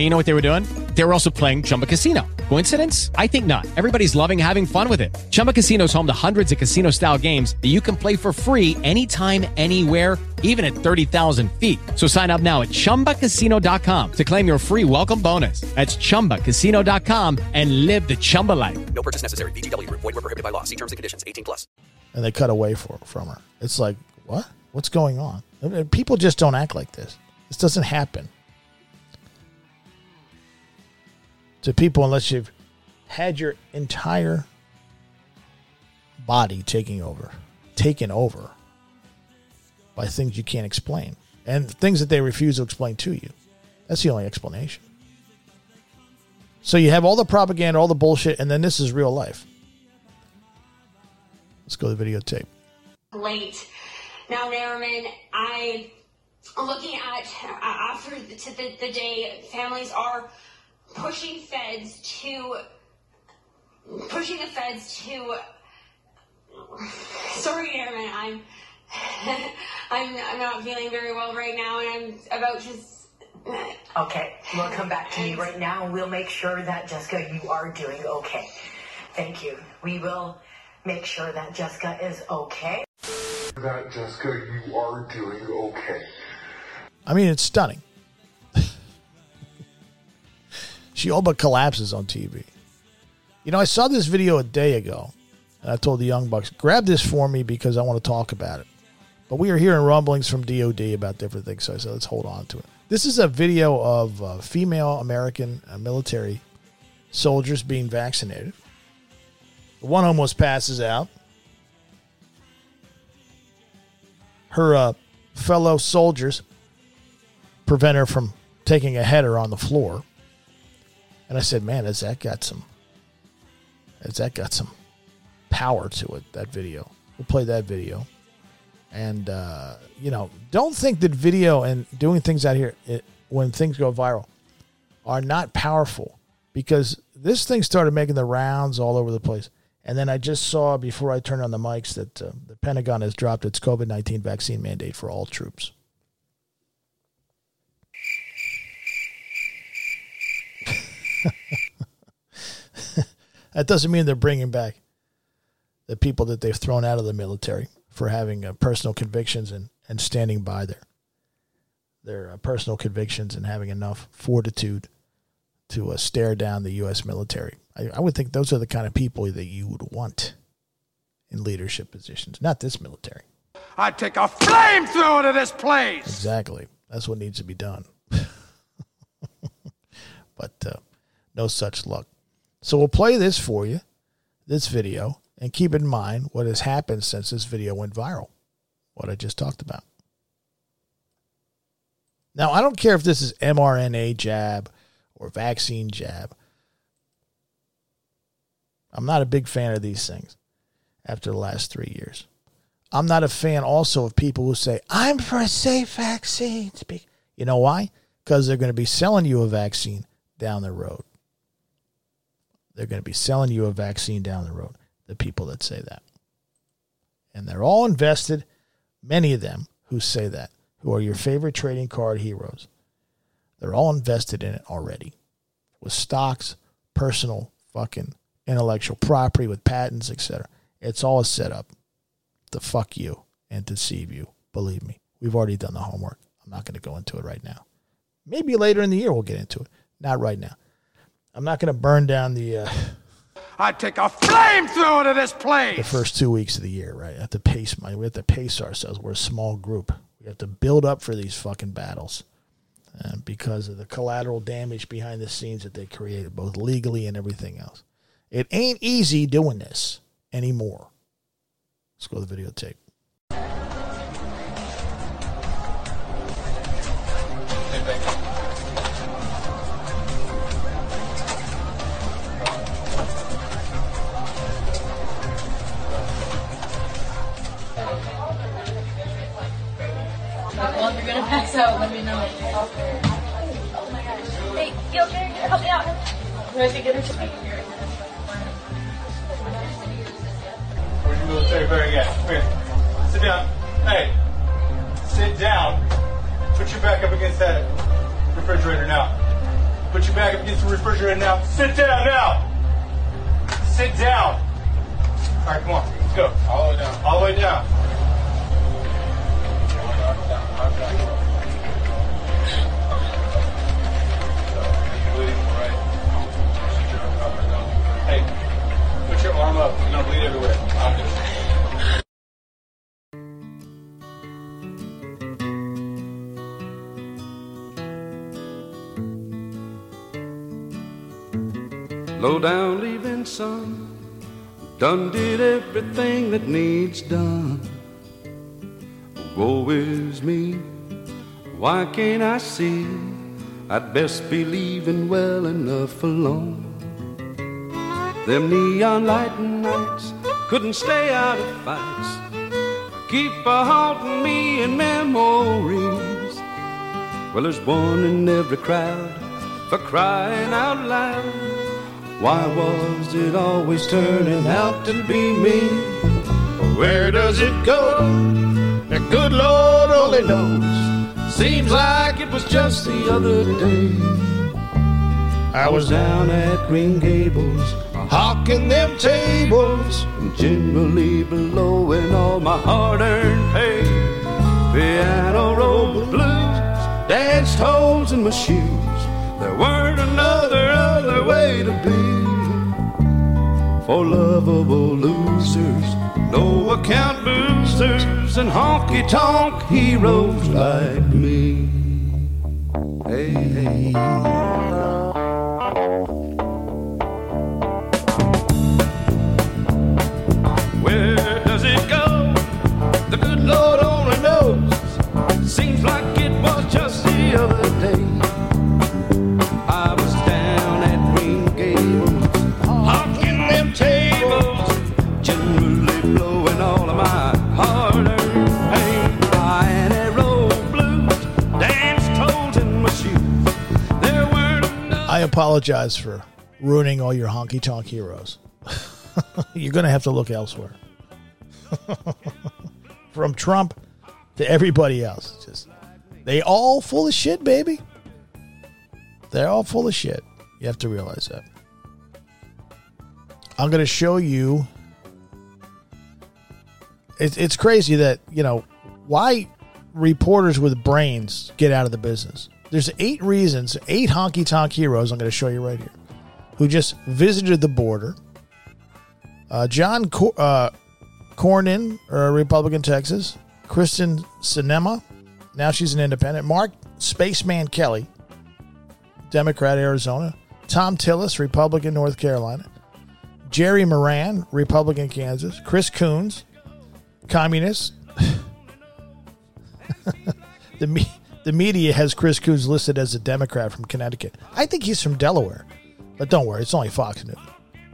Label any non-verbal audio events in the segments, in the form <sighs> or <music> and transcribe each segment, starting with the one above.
and you know what they were doing? They were also playing Chumba Casino. Coincidence? I think not. Everybody's loving having fun with it. Chumba Casino is home to hundreds of casino-style games that you can play for free anytime, anywhere, even at 30,000 feet. So sign up now at ChumbaCasino.com to claim your free welcome bonus. That's ChumbaCasino.com and live the Chumba life. No purchase necessary. VGW Group. Void were prohibited by law. See terms and conditions. 18 plus. and they cut away for, from her. It's like, what? What's going on? People just don't act like this. This doesn't happen to people unless you've had your entire body taking over, taken over by things you can't explain and things that they refuse to explain to you. That's the only explanation. So you have all the propaganda, all the bullshit, and then this is real life. Let's go to the videotape. late. Now, Nariman, I'm looking at uh, after to the, the day, families are pushing feds to pushing the feds to. <laughs> Sorry, Nariman, I'm <laughs> I'm I'm not feeling very well right now, and I'm about to. Okay, we'll come back to you right now and we'll make sure that Jessica, you are doing okay. Thank you. We will make sure that Jessica is okay. that, Jessica, you are doing okay. I mean, it's stunning. She all but collapses on TV. You know, I saw this video a day ago, and I told the Young Bucks, grab this for me because I want to talk about it. But we are hearing rumblings from DOD about different things, so I said, let's hold on to it. This is a video of uh, female American uh, military soldiers being vaccinated. One almost passes out. Her uh, fellow soldiers prevent her from taking a header on the floor. And I said, man, has that got some has that got some power to it, that video. We'll play that video. And uh, you know, don't think that video and doing things out here it, when things go viral are not powerful because this thing started making the rounds all over the place. And then I just saw before I turned on the mics that uh, the Pentagon has dropped its COVID 19 vaccine mandate for all troops. <laughs> that doesn't mean they're bringing back the people that they've thrown out of the military for having uh, personal convictions and, and standing by their their uh, personal convictions and having enough fortitude to uh, stare down the U.S. military. I, I would think those are the kind of people that you would want in leadership positions, not this military. I'd take a flamethrower to this place. Exactly. That's what needs to be done. <laughs> but uh, no such luck. So we'll play this for you, this video, and keep in mind what has happened since this video went viral, what I just talked about. Now, I don't care if this is mRNA jab or vaccine jab. I'm not a big fan of these things after the last three years. I'm not a fan also of people who say, I'm for a safe vaccine. Be-" You know why? Because they're going to be selling you a vaccine down the road. They're going to be selling you a vaccine down the road, the people that say that. And they're all invested, many of them who say that, who are your favorite trading card heroes. They're all invested in it already with stocks, personal fucking intellectual property, with patents, etc. It's all a setup to fuck you and deceive you. Believe me, we've already done the homework. I'm not going to go into it right now. Maybe later in the year we'll get into it. Not right now. I'm not going to burn down the uh, I'd take a flamethrower to this place. the first two weeks of the year. Right? I have to pace my. We have to pace ourselves. We're a small group. We have to build up for these fucking battles, uh, because of the collateral damage behind the scenes that they created, both legally and everything else. It ain't easy doing this anymore. Let's go to the videotape. Where is he gonna take Where's your military very good? Come here. Sit down. Hey, sit down. Put your back up against that refrigerator now. Put your back up against the refrigerator now. Sit down now. Sit down. All right, come on. Let's go. All the way down. All the way down. Arm up. You're gonna bleed everywhere. Low down leaving son, done did everything that needs done. Woe is me, why can't I see? I'd best be leaving well enough alone. Them neon light nights couldn't stay out of fights. Keep a haunting me in memories. Well, there's one in every crowd for crying out loud. Why was it always turning out to be me? Where does it go? The good Lord only knows. Seems like it was just the other day. I was down at Green Gables, hawking them tables, and generally blowing all my hard-earned pay. Piano roll blues, danced holes in my shoes. There weren't another other way to be. For lovable losers, no account boosters, and honky tonk heroes like me. Hey, hey. Apologize for ruining all your honky tonk heroes. <laughs> You're going to have to look elsewhere. <laughs> From Trump to everybody else. Just they all full of shit, baby. They're all full of shit. You have to realize that. I'm going to show you. It's it's crazy that you know why reporters with brains get out of the business. There's eight reasons, eight honky tonk heroes. I'm going to show you right here, who just visited the border. Uh, John Cor- uh, Cornyn, Republican, Texas. Kyrsten Sinema, now she's an independent. Mark Spaceman Kelly, Democrat, Arizona. Thom Tillis, Republican, North Carolina. Jerry Moran, Republican, Kansas. Chris Coons, Communist. <laughs> the me- the media has Chris Coons listed as a Democrat from Connecticut. I think he's from Delaware, but don't worry, it's only Fox News.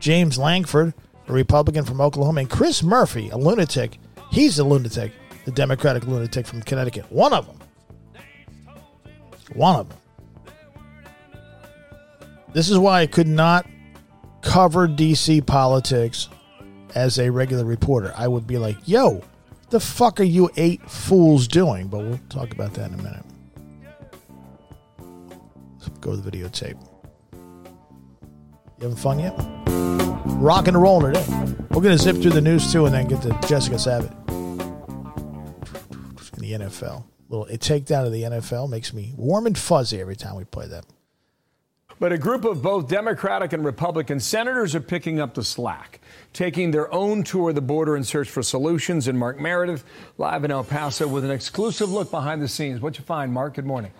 James Lankford, a Republican from Oklahoma, and Chris Murphy, a lunatic. He's a lunatic, the Democratic lunatic from Connecticut. One of them. One of them. This is why I could not cover DC politics as a regular reporter. I would be like, yo, the fuck are you eight fools doing? But we'll talk about that in a minute. Let's go to the videotape. You having fun yet? Rock and roll today. We're going to zip through the news too and then get to Jessica Sabat. In the NFL. little a takedown of the NFL makes me warm and fuzzy every time we play that. But a group of both Democratic and Republican senators are picking up the slack, taking their own tour of the border in search for solutions. And Mark Meredith, live in El Paso, with an exclusive look behind the scenes. What you find, Mark? Good morning.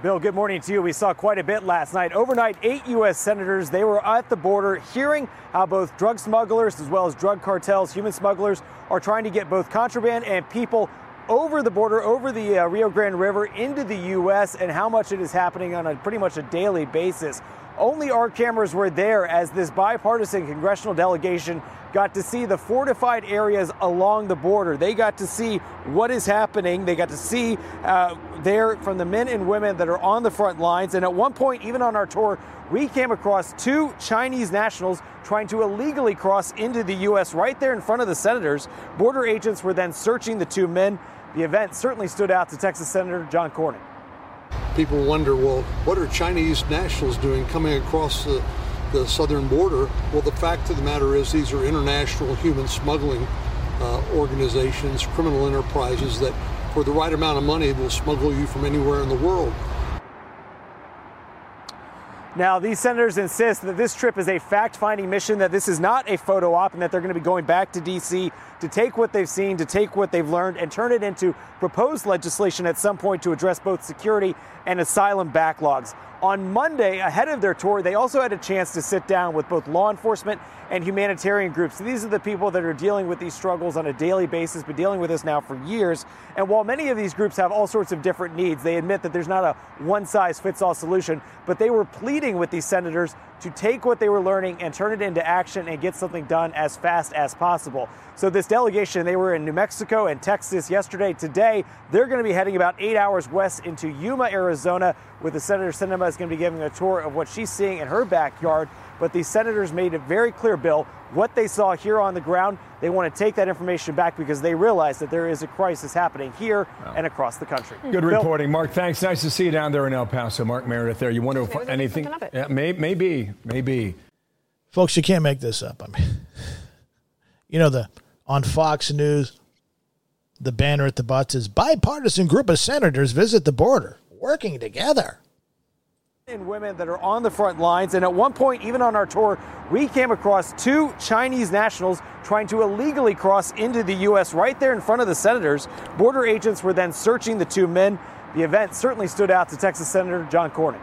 Bill, good morning to you. We saw quite a bit last night. Overnight, eight U.S. senators, they were at the border hearing how both drug smugglers as well as drug cartels, human smugglers, are trying to get both contraband and people over the border, over the uh, Rio Grande River into the U.S., and how much it is happening on a pretty much a daily basis. Only our cameras were there as this bipartisan congressional delegation got to see the fortified areas along the border. They got to see what is happening. They got to see uh, there from the men and women that are on the front lines. And at one point, even on our tour, we came across two Chinese nationals trying to illegally cross into the U.S. right there in front of the senators. Border agents were then searching the two men. The event certainly stood out to Texas Senator John Cornyn. People wonder, well, what are Chinese nationals doing coming across the the southern border. Well, the fact of the matter is, these are international human smuggling uh, organizations, criminal enterprises that, for the right amount of money, will smuggle you from anywhere in the world. Now, these senators insist that this trip is a fact finding mission, that this is not a photo op, and that they're going to be going back to D.C. to take what they've seen, to take what they've learned, and turn it into proposed legislation at some point to address both security and asylum backlogs. On Monday, ahead of their tour, they also had a chance to sit down with both law enforcement and humanitarian groups. These are the people that are dealing with these struggles on a daily basis, been dealing with this now for years. And while many of these groups have all sorts of different needs, they admit that there's not a one size fits all solution, but they were pleading with these senators to take what they were learning and turn it into action and get something done as fast as possible. So, this delegation, they were in New Mexico and Texas yesterday. Today, they're going to be heading about eight hours west into Yuma, Arizona, with the Senator Sinema is going to be giving a tour of what she's seeing in her backyard. But the senators made it very clear, Bill, what they saw here on the ground. They want to take that information back because they realize that there is a crisis happening here wow. and across the country. Good Bill. reporting, Mark. Thanks. Nice to see you down there in El Paso. Mark Meredith there. You wonder if anything? Yeah, may, maybe, maybe. Folks, you can't make this up. I mean, <laughs> you know, the on Fox News, the banner at the butt says bipartisan group of senators visit the border, working together and women that are on the front lines. And at one point, even on our tour, we came across two Chinese nationals trying to illegally cross into the U.S. right there in front of the senators. Border agents were then searching the two men. The event certainly stood out to Texas Senator John Cornyn.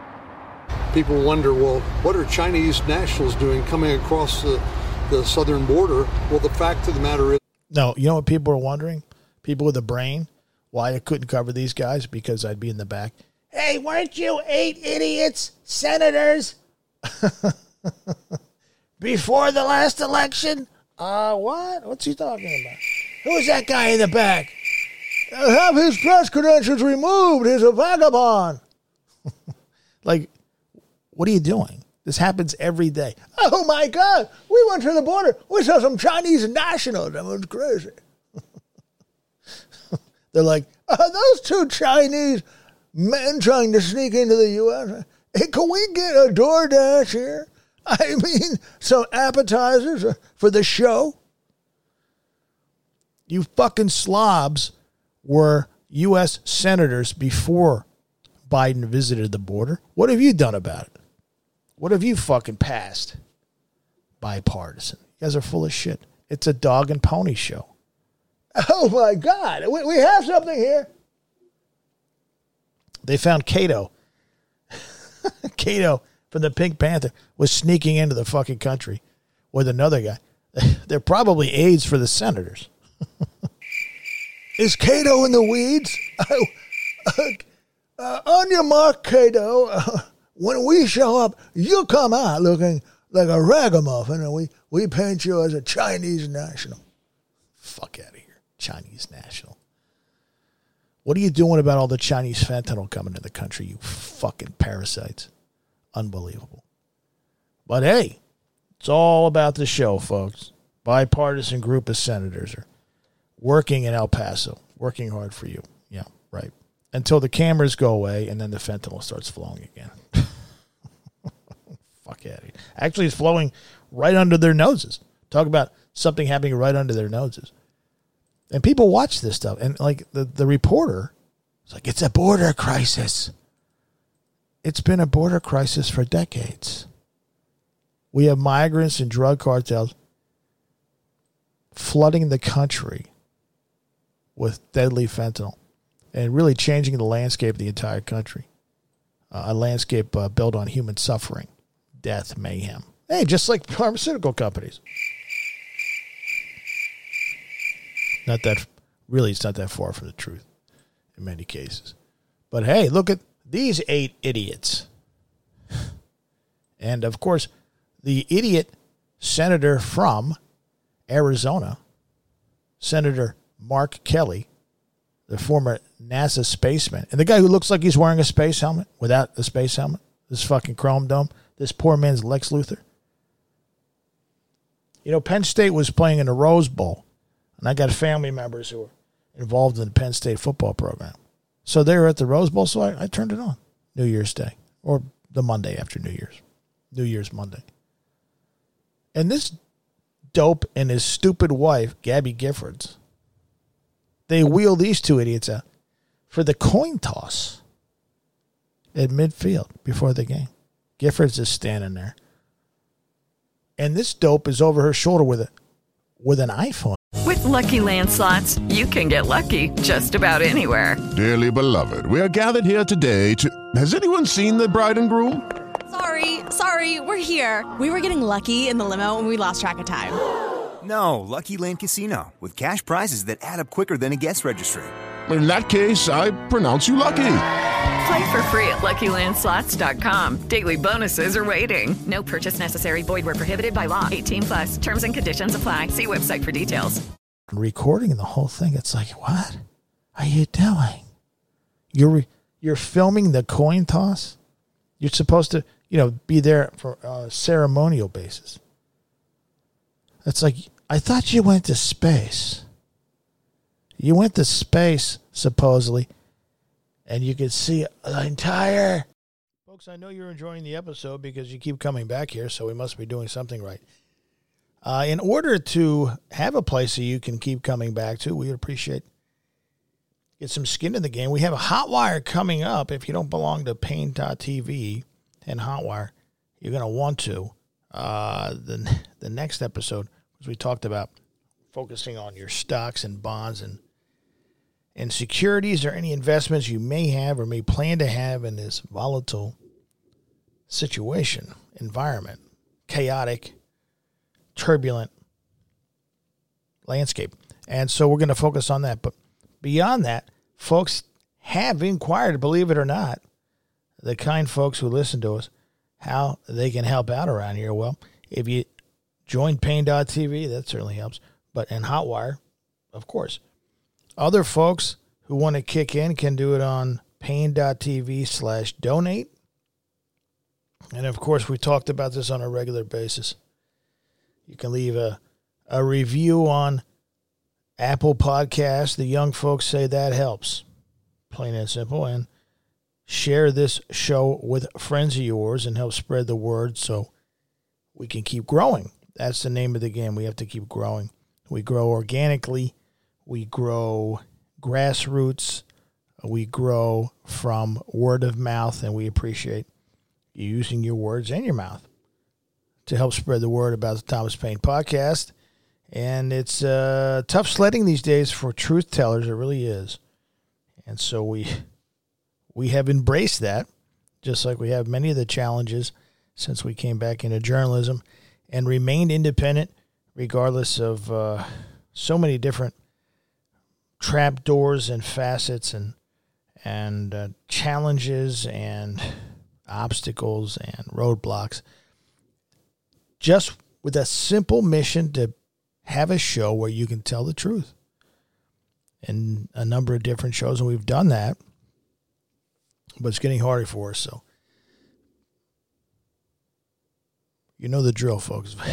People wonder, well, what are Chinese nationals doing coming across the, the southern border? Well, the fact of the matter is. No, you know what people are wondering? People with a brain, why I couldn't cover these guys? Because I'd be in the back. Hey, weren't you eight idiots, senators, <laughs> before the last election? Uh, what? What's he talking about? Who's that guy in the back? Have his press credentials removed. He's a vagabond. <laughs> like, what are you doing? This happens every day. Oh my God, we went to the border. We saw some Chinese nationals. That was crazy. <laughs> They're like, are those two Chinese men trying to sneak into the U.S. Hey, can we get a DoorDash here? I <laughs> mean, some appetizers for the show. You fucking slobs were U.S. senators before Biden visited the border. What have you done about it? What have you fucking passed? Bipartisan. You guys are full of shit. It's a dog and pony show. <laughs> Oh my God. We, we have something here. They found Kato. Kato <laughs> from the Pink Panther was sneaking into the fucking country with another guy. <laughs> They're probably aides for the senators. Is Kato in the weeds? uh, uh, on your mark, Kato. When we show up, you come out looking like a ragamuffin, and we, we paint you as a Chinese national. Fuck out of here, Chinese national. What are you doing about all the Chinese fentanyl coming to the country, you fucking parasites? Unbelievable. But hey, it's all about the show, folks. Bipartisan group of senators are working in El Paso, working hard for you. Yeah, right. Until the cameras go away and then the fentanyl starts flowing again. <laughs> Fuck of. Actually, it's flowing right under their noses. Talk about something happening right under their noses. And people watch this stuff. And like the, the reporter, it's like, it's a border crisis. It's been a border crisis for decades. We have migrants and drug cartels flooding the country with deadly fentanyl and really changing the landscape of the entire country. uh, a landscape uh, built on human suffering, death, mayhem. Hey, just like pharmaceutical companies. Not that, really, it's not that far from the truth in many cases. But hey, look at these eight idiots. <laughs> And of course, the idiot senator from Arizona, Senator Mark Kelly, the former NASA spaceman, and the guy who looks like he's wearing a space helmet without a space helmet, this fucking chrome dome, this poor man's Lex Luthor. You know, Penn State was playing in the Rose Bowl, and I got family members who are involved in the Penn State football program. So they were at the Rose Bowl, so I, I turned it on New Year's Day or the Monday after New Year's, New Year's Monday. And this dope and his stupid wife, Gabby Giffords, they wheel these two idiots out for the coin toss at midfield before the game. Giffords is standing there. And this dope is over her shoulder with a with an iPhone. With Lucky Land slots, you can get lucky just about anywhere. Dearly beloved, we are gathered here today to. Has anyone seen the bride and groom? Sorry, sorry, we're here. We were getting lucky in the limo and we lost track of time. No, Lucky Land Casino, with cash prizes that add up quicker than a guest registry. In that case, I pronounce you lucky. Play for free at LuckyLandSlots.com. Daily bonuses are waiting. No purchase necessary. Void where prohibited by law. 18 plus. Terms and conditions apply. See website for details. recording the whole thing. It's like, what are you doing? You're re- you're filming the coin toss. You're supposed to, you know, be there for a ceremonial basis. It's like I thought you went to space. You went to space supposedly, and you could see the entire. Folks, I know you're enjoying the episode because you keep coming back here, so we must be doing something right. Uh, in order to have a place that you can keep coming back to, we would appreciate get some skin in the game. We have a Hotwire coming up. If you don't belong to Paine.tv and Hotwire, you're going to want to. Uh, the <laughs> the next episode, as we talked about, focusing on your stocks and bonds and and securities or any investments you may have or may plan to have in this volatile situation, environment, chaotic, turbulent landscape. And so we're going to focus on that. But beyond that, folks have inquired, believe it or not, the kind folks who listen to us, how they can help out around here. Well, if you join Paine.tv, that certainly helps. But and Hotwire, of course. Other folks who want to kick in can do it on paine.tv slash donate. And of course, we talked about this on a regular basis. You can leave a, a review on Apple Podcasts. The young folks say that helps, plain and simple. And share this show with friends of yours and help spread the word so we can keep growing. That's the name of the game. We have to keep growing. We grow organically, we grow grassroots, we grow from word of mouth, and we appreciate you using your words and your mouth to help spread the word about the Thomas Paine podcast. And it's uh, tough sledding these days for truth tellers. It really is. And so we we have embraced that, just like we have many of the challenges since we came back into journalism and remained independent regardless of uh, so many different trap doors and facets and and uh, challenges and obstacles and roadblocks. Just with a simple mission to have a show where you can tell the truth in a number of different shows and we've done that but it's getting harder for us so. You know the drill folks. <laughs>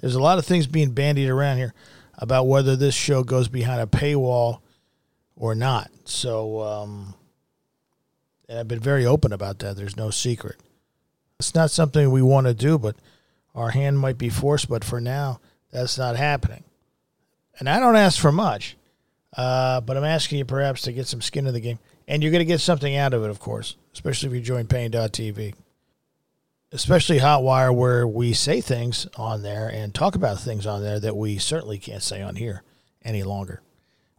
There's a lot of things being bandied around here about whether this show goes behind a paywall or not. So, um, and I've been very open about that. There's no secret. It's not something we want to do, but our hand might be forced. But for now, that's not happening. And I don't ask for much, uh, but I'm asking you perhaps to get some skin in the game. And you're going to get something out of it, of course, especially if you join Paine.tv especially Hotwire, where we say things on there and talk about things on there that we certainly can't say on here any longer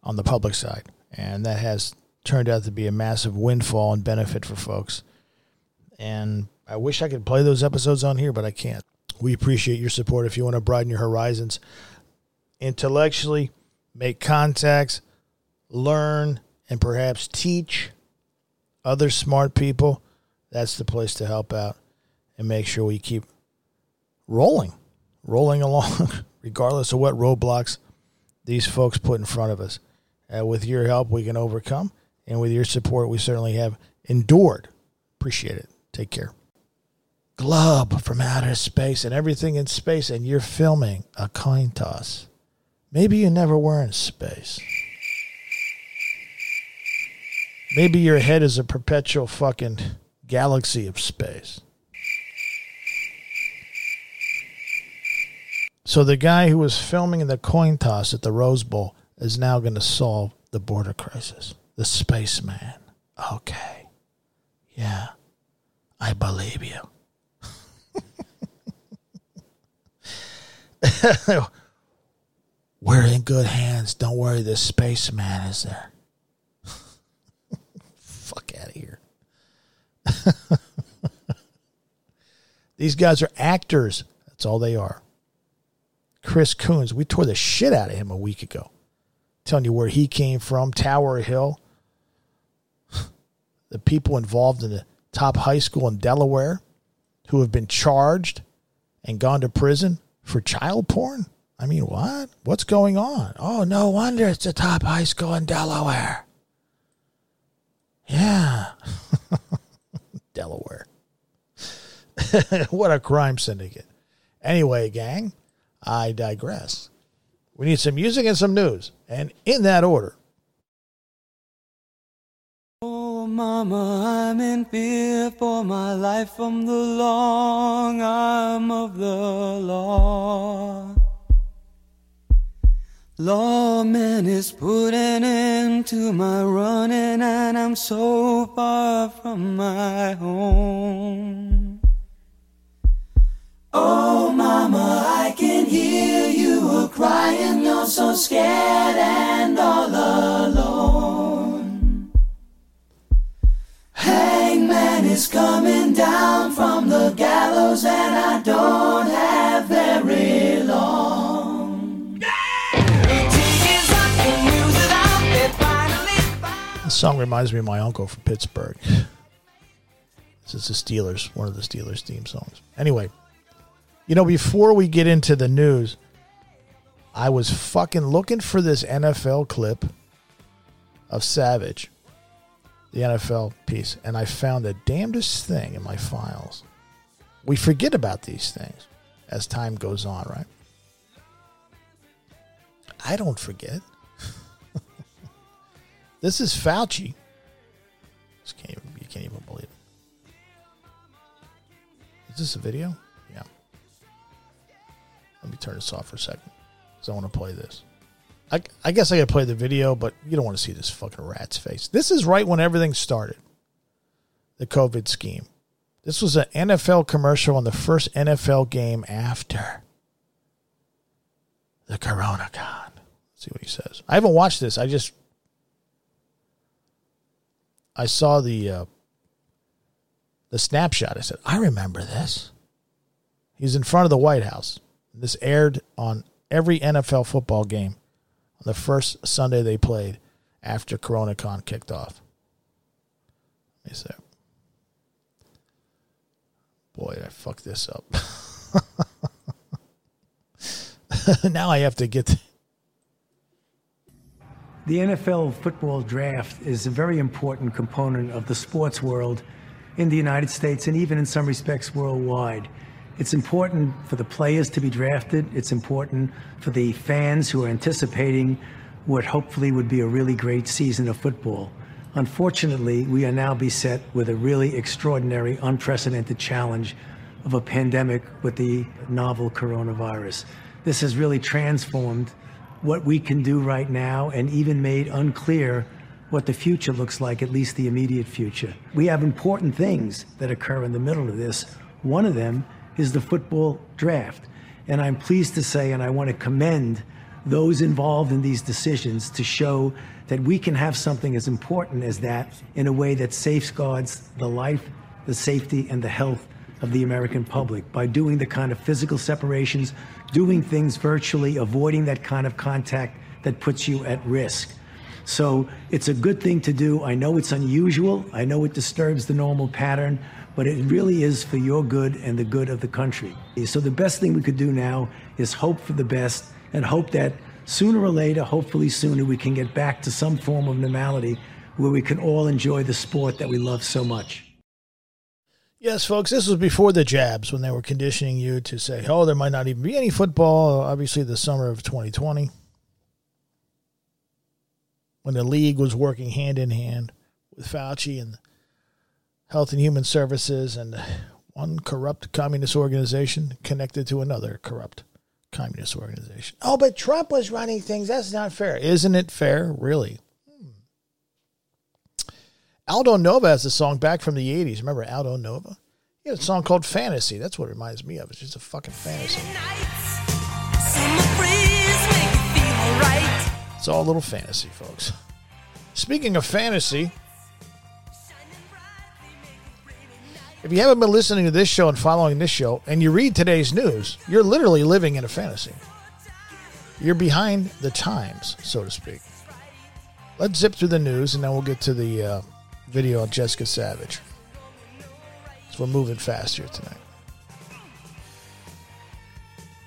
on the public side. And that has turned out to be a massive windfall and benefit for folks. And I wish I could play those episodes on here, but I can't. We appreciate your support. If you want to broaden your horizons intellectually, make contacts, learn, and perhaps teach other smart people, that's the place to help out and make sure we keep rolling, rolling <laughs> along, regardless of what roadblocks these folks put in front of us. Uh, with your help, we can overcome. And with your support, we certainly have endured. Appreciate it. Take care. Glub from outer space and everything in space, and you're filming a coin toss. Maybe you never were in space. Maybe your head is a perpetual fucking galaxy of space. So the guy who was filming the coin toss at the Rose Bowl is now going to solve the border crisis. The spaceman. Okay. Yeah. I believe you. <laughs> We're in good hands. Don't worry, the spaceman is there. <laughs> Fuck out of here. <laughs> These guys are actors. That's all they are. Chris Coons, we tore the shit out of him a week ago. Telling you where he came from, Tower Hill. <sighs> The people involved in the top high school in Delaware who have been charged and gone to prison for child porn. I mean, what? What's going on? Oh, no wonder it's the top high school in Delaware. Yeah. <laughs> Delaware. <laughs> what a crime syndicate. Anyway, gang, I digress. We need some music and some news, and in that order. Oh, mama, I'm in fear for my life from the long arm of the law. Lawman is putting an end to my running, and I'm so far from my home. Oh, mama, I can hear you a crying. You're so scared and all alone. Hangman is coming down from the gallows, and I don't have very long. This song reminds me of my uncle from Pittsburgh. This is the Steelers, one of the Steelers theme songs. Anyway, you know, before we get into the news, I was fucking looking for this NFL clip of Savage, the NFL piece, and I found the damnedest thing in my files. We forget about these things as time goes on, right? I don't forget. <laughs> this is Fauci. Can't even, you can't even believe it. Is this a video? Let me turn this off for a second because I want to play this. I, I guess I got to play the video, but you don't want to see this fucking rat's face. This is right when everything started the COVID scheme. This was an NFL commercial on the first NFL game after the Corona Con. Let's see what he says. I haven't watched this. I just I saw the uh, the snapshot. I said, I remember this. He's in front of the White House. This aired on every NFL football game on the first Sunday they played after CoronaCon kicked off. Let me see. Boy, I fucked this up. <laughs> now I have to get. The NFL football draft is a very important component of the sports world in the United States and even in some respects worldwide. It's important for the players to be drafted. It's important for the fans who are anticipating what hopefully would be a really great season of football. Unfortunately, we are now beset with a really extraordinary, unprecedented challenge of a pandemic with the novel coronavirus. This has really transformed what we can do right now and even made unclear what the future looks like, at least the immediate future. We have important things that occur in the middle of this. One of them is the football draft. And I'm pleased to say, and I want to commend those involved in these decisions to show that we can have something as important as that in a way that safeguards the life, the safety, and the health of the American public by doing the kind of physical separations, doing things virtually, avoiding that kind of contact that puts you at risk. So it's a good thing to do. I know it's unusual. I know it disturbs the normal pattern, but it really is for your good and the good of the country. So the best thing we could do now is hope for the best and hope that sooner or later, hopefully sooner, we can get back to some form of normality where we can all enjoy the sport that we love so much. Yes, folks, this was before the jabs when they were conditioning you to say, oh, there might not even be any football, obviously, the summer of 2020. When the league was working hand in hand with Fauci and Health and Human Services and one corrupt communist organization connected to another corrupt communist organization. Oh, but Trump was running things. That's not fair. Isn't it fair? Really? Hmm. Aldo Nova has a song back from the 80s. Remember Aldo Nova? He had a song called Fantasy. That's what it reminds me of. It's just a fucking fantasy. It's all a little fantasy, folks. Speaking of fantasy, if you haven't been listening to this show and following this show and you read today's news, you're literally living in a fantasy. You're behind the times, so to speak. Let's zip through the news and then we'll get to the uh, video on Jessica Savage. So we're moving fast here tonight.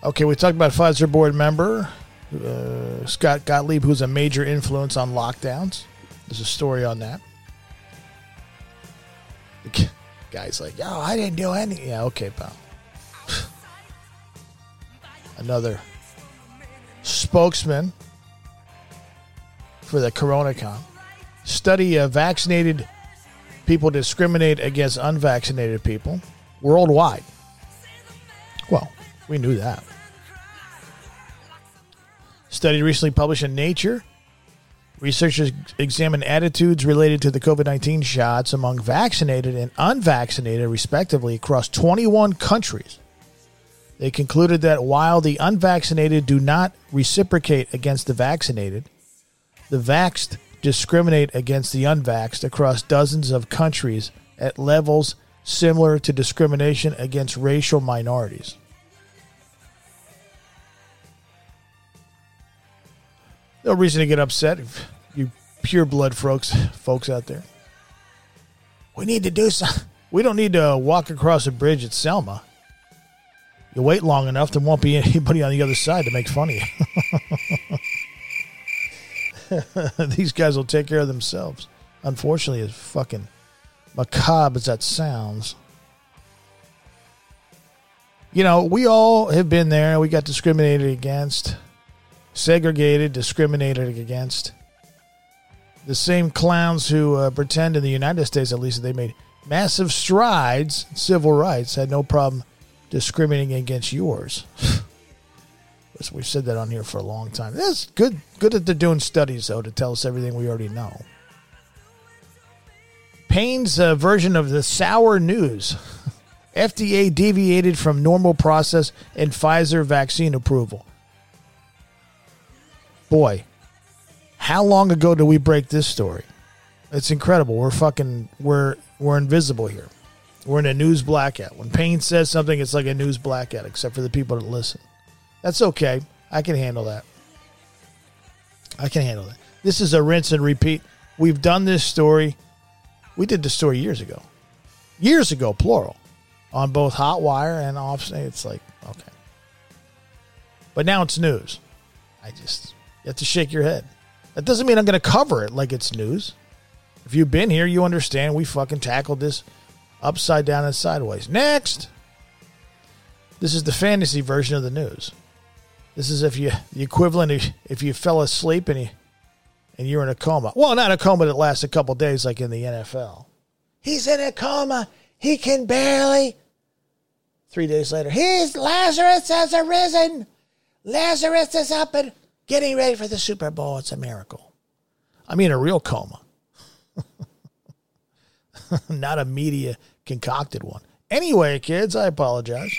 Okay, we talked about Pfizer board member uh, Scott Gottlieb, who's a major influence on lockdowns. There's a story on that. The <laughs> guy's like, "Yo, I didn't do any." Yeah, okay, pal. <sighs> Another spokesman for the CoronaCon study of vaccinated people discriminate against unvaccinated people worldwide. Well, we knew that. Study recently published in Nature. Researchers examined attitudes related to the COVID 19 shots among vaccinated and unvaccinated, respectively, across 21 countries. They concluded that while the unvaccinated do not reciprocate against the vaccinated, the vaxxed discriminate against the unvaxxed across dozens of countries at levels similar to discrimination against racial minorities. No reason to get upset, you pure blood folks, folks out there. We need to do something. We don't need to walk across a bridge at Selma. You wait long enough, there won't be anybody on the other side to make fun of you. <laughs> These guys will take care of themselves. Unfortunately, as fucking macabre as that sounds. You know, we all have been there. We got discriminated against segregated, discriminated against. The same clowns who uh, pretend in the United States, at least, they made massive strides in civil rights had no problem discriminating against yours. <sighs> We've said that on here for a long time. That's good. Good that they're doing studies though to tell us everything we already know. Paine's uh, version of the sour news. <laughs> FDA deviated from normal process in Pfizer vaccine approval boy, how long ago did we break this story? It's incredible. We're fucking we're we're invisible here. We're in a news blackout. When Paine says something, it's like a news blackout, except for the people that listen. That's okay. I can handle that. I can handle that. This is a rinse and repeat. We've done this story. We did the story years ago. Years ago, plural. On both Hot Wire and off. It's like, okay. But now it's news. I just you have to shake your head. That doesn't mean I'm going to cover it like it's news. If you've been here, you understand we fucking tackled this upside down and sideways. Next. This is the fantasy version of the news. This is if you the equivalent if, if you fell asleep and you and you're in a coma. Well, not a coma that lasts a couple days like in the NFL. He's in a coma. He can barely. Three days later, he's Lazarus has arisen. Lazarus is up and getting ready for the Super Bowl. It's a miracle. I mean, a real coma, <laughs> not a media concocted one. Anyway, kids, I apologize.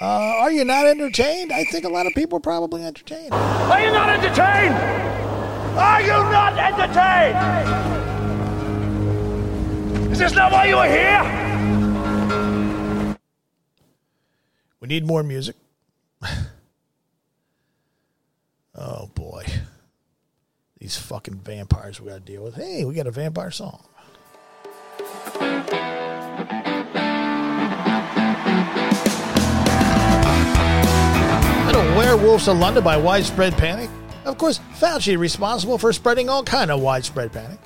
Uh, are you not entertained? I think a lot of people are probably entertained. Are you not entertained? Are you not entertained? Is this not why you are here? We need more music. <laughs> oh boy. These fucking vampires we gotta deal with. Hey, we got a vampire song. Little werewolves of London by widespread panic. Of course, Fauci responsible for spreading all kind of widespread panic.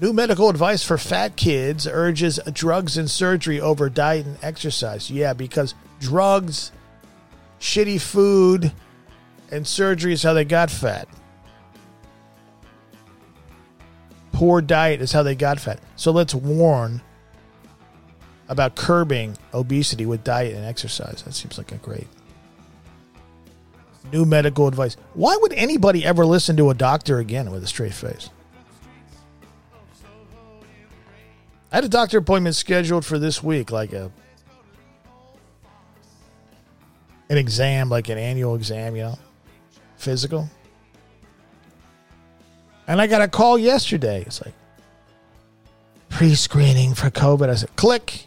New medical advice for fat kids urges drugs and surgery over diet and exercise. Yeah, because drugs, shitty food, and surgery is how they got fat. Poor diet is how they got fat. So let's warn about curbing obesity with diet and exercise. That seems like a great new medical advice. Why would anybody ever listen to a doctor again with a straight face? I had a doctor appointment scheduled for this week, like a an exam, like an annual exam, you know, physical. And I got a call yesterday. It's like pre-screening for COVID. I said, click.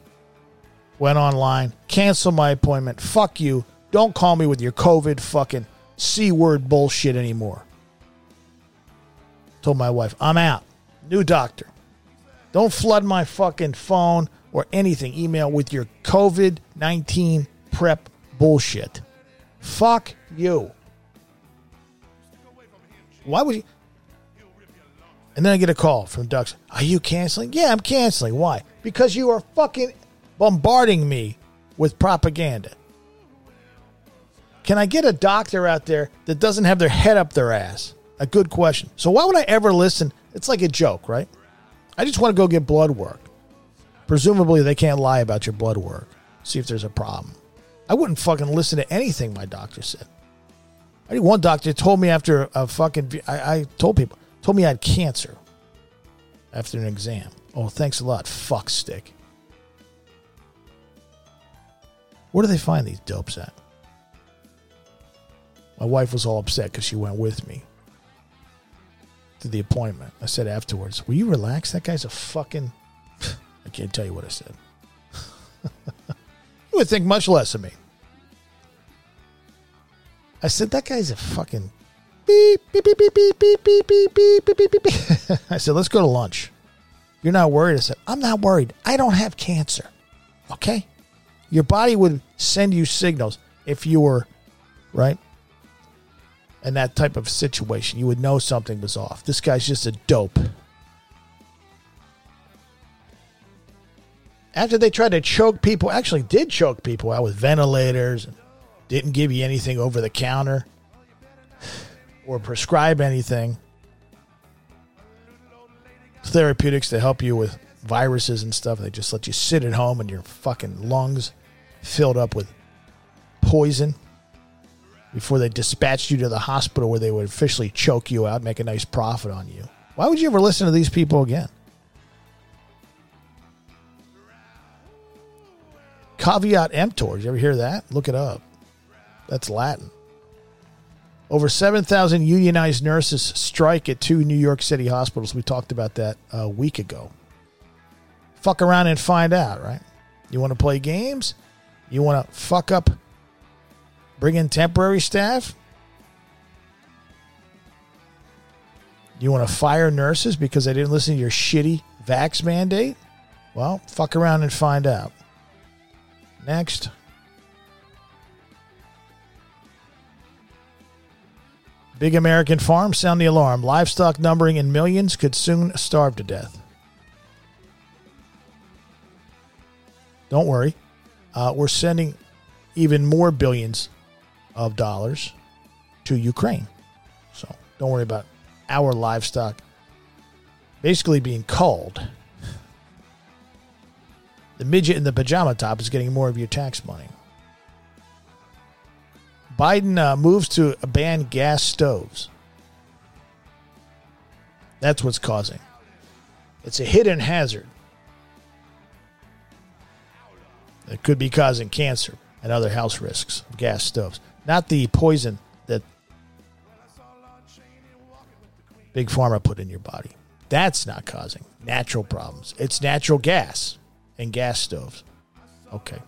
Went online, cancel my appointment. Fuck you. Don't call me with your COVID fucking C word bullshit anymore. Told my wife, I'm out. New doctor. Don't flood my fucking phone or anything, email with your COVID 19 prep bullshit. Fuck you. Why would you? And then I get a call from Ducks. Are you canceling? Yeah, I'm canceling. Why? Because you are fucking bombarding me with propaganda. Can I get a doctor out there that doesn't have their head up their ass? A good question. So why would I ever listen? It's like a joke, right? I just want to go get blood work. Presumably, they can't lie about your blood work. See if there's a problem. I wouldn't fucking listen to anything my doctor said. I think one doctor told me after a fucking. I, I told people told me I had cancer after an exam. Oh, thanks a lot, fuck stick. Where do they find these dopes at? My wife was all upset because she went with me to the appointment. I said afterwards, Will you relax? That guy's a fucking. <sighs> I can't tell you what I said. <laughs> you would think much less of me. I said, That guy's a fucking. Beep, beep, beep, beep, beep, beep, beep, beep, beep, beep, beep, beep. I said, Let's go to lunch. You're not worried? I said, I'm not worried. I don't have cancer. Okay? Your body would send you signals if you were, right? in that type of situation. You would know something was off. This guy's just a dope. After they tried to choke people, actually did choke people out with ventilators and didn't give you anything over the counter or prescribe anything. Therapeutics to help you with viruses and stuff. They just let you sit at home and your fucking lungs filled up with poison before they dispatched you to the hospital where they would officially choke you out, make a nice profit on you. Why would you ever listen to these people again? Caveat emptor. Did you ever hear that? Look it up. That's Latin. Over 7,000 unionized nurses strike at two New York City hospitals. We talked about that a week ago. Fuck around and find out, right? You want to play games? You want to fuck up Bring in temporary staff? You want to fire nurses because they didn't listen to your shitty vax mandate? Well, fuck around and find out. Next. Big American farm sound the alarm. Livestock numbering in millions could soon starve to death. Don't worry. Uh, we're sending even more billions of dollars to Ukraine. So don't worry about our livestock basically being culled. The midget in the pajama top is getting more of your tax money. Biden uh, moves to ban gas stoves. That's what's causing. It's a hidden hazard. It could be causing cancer and other health risks of gas stoves. Not the poison that Big Pharma put in your body. That's not causing natural problems. It's natural gas and gas stoves. Okay.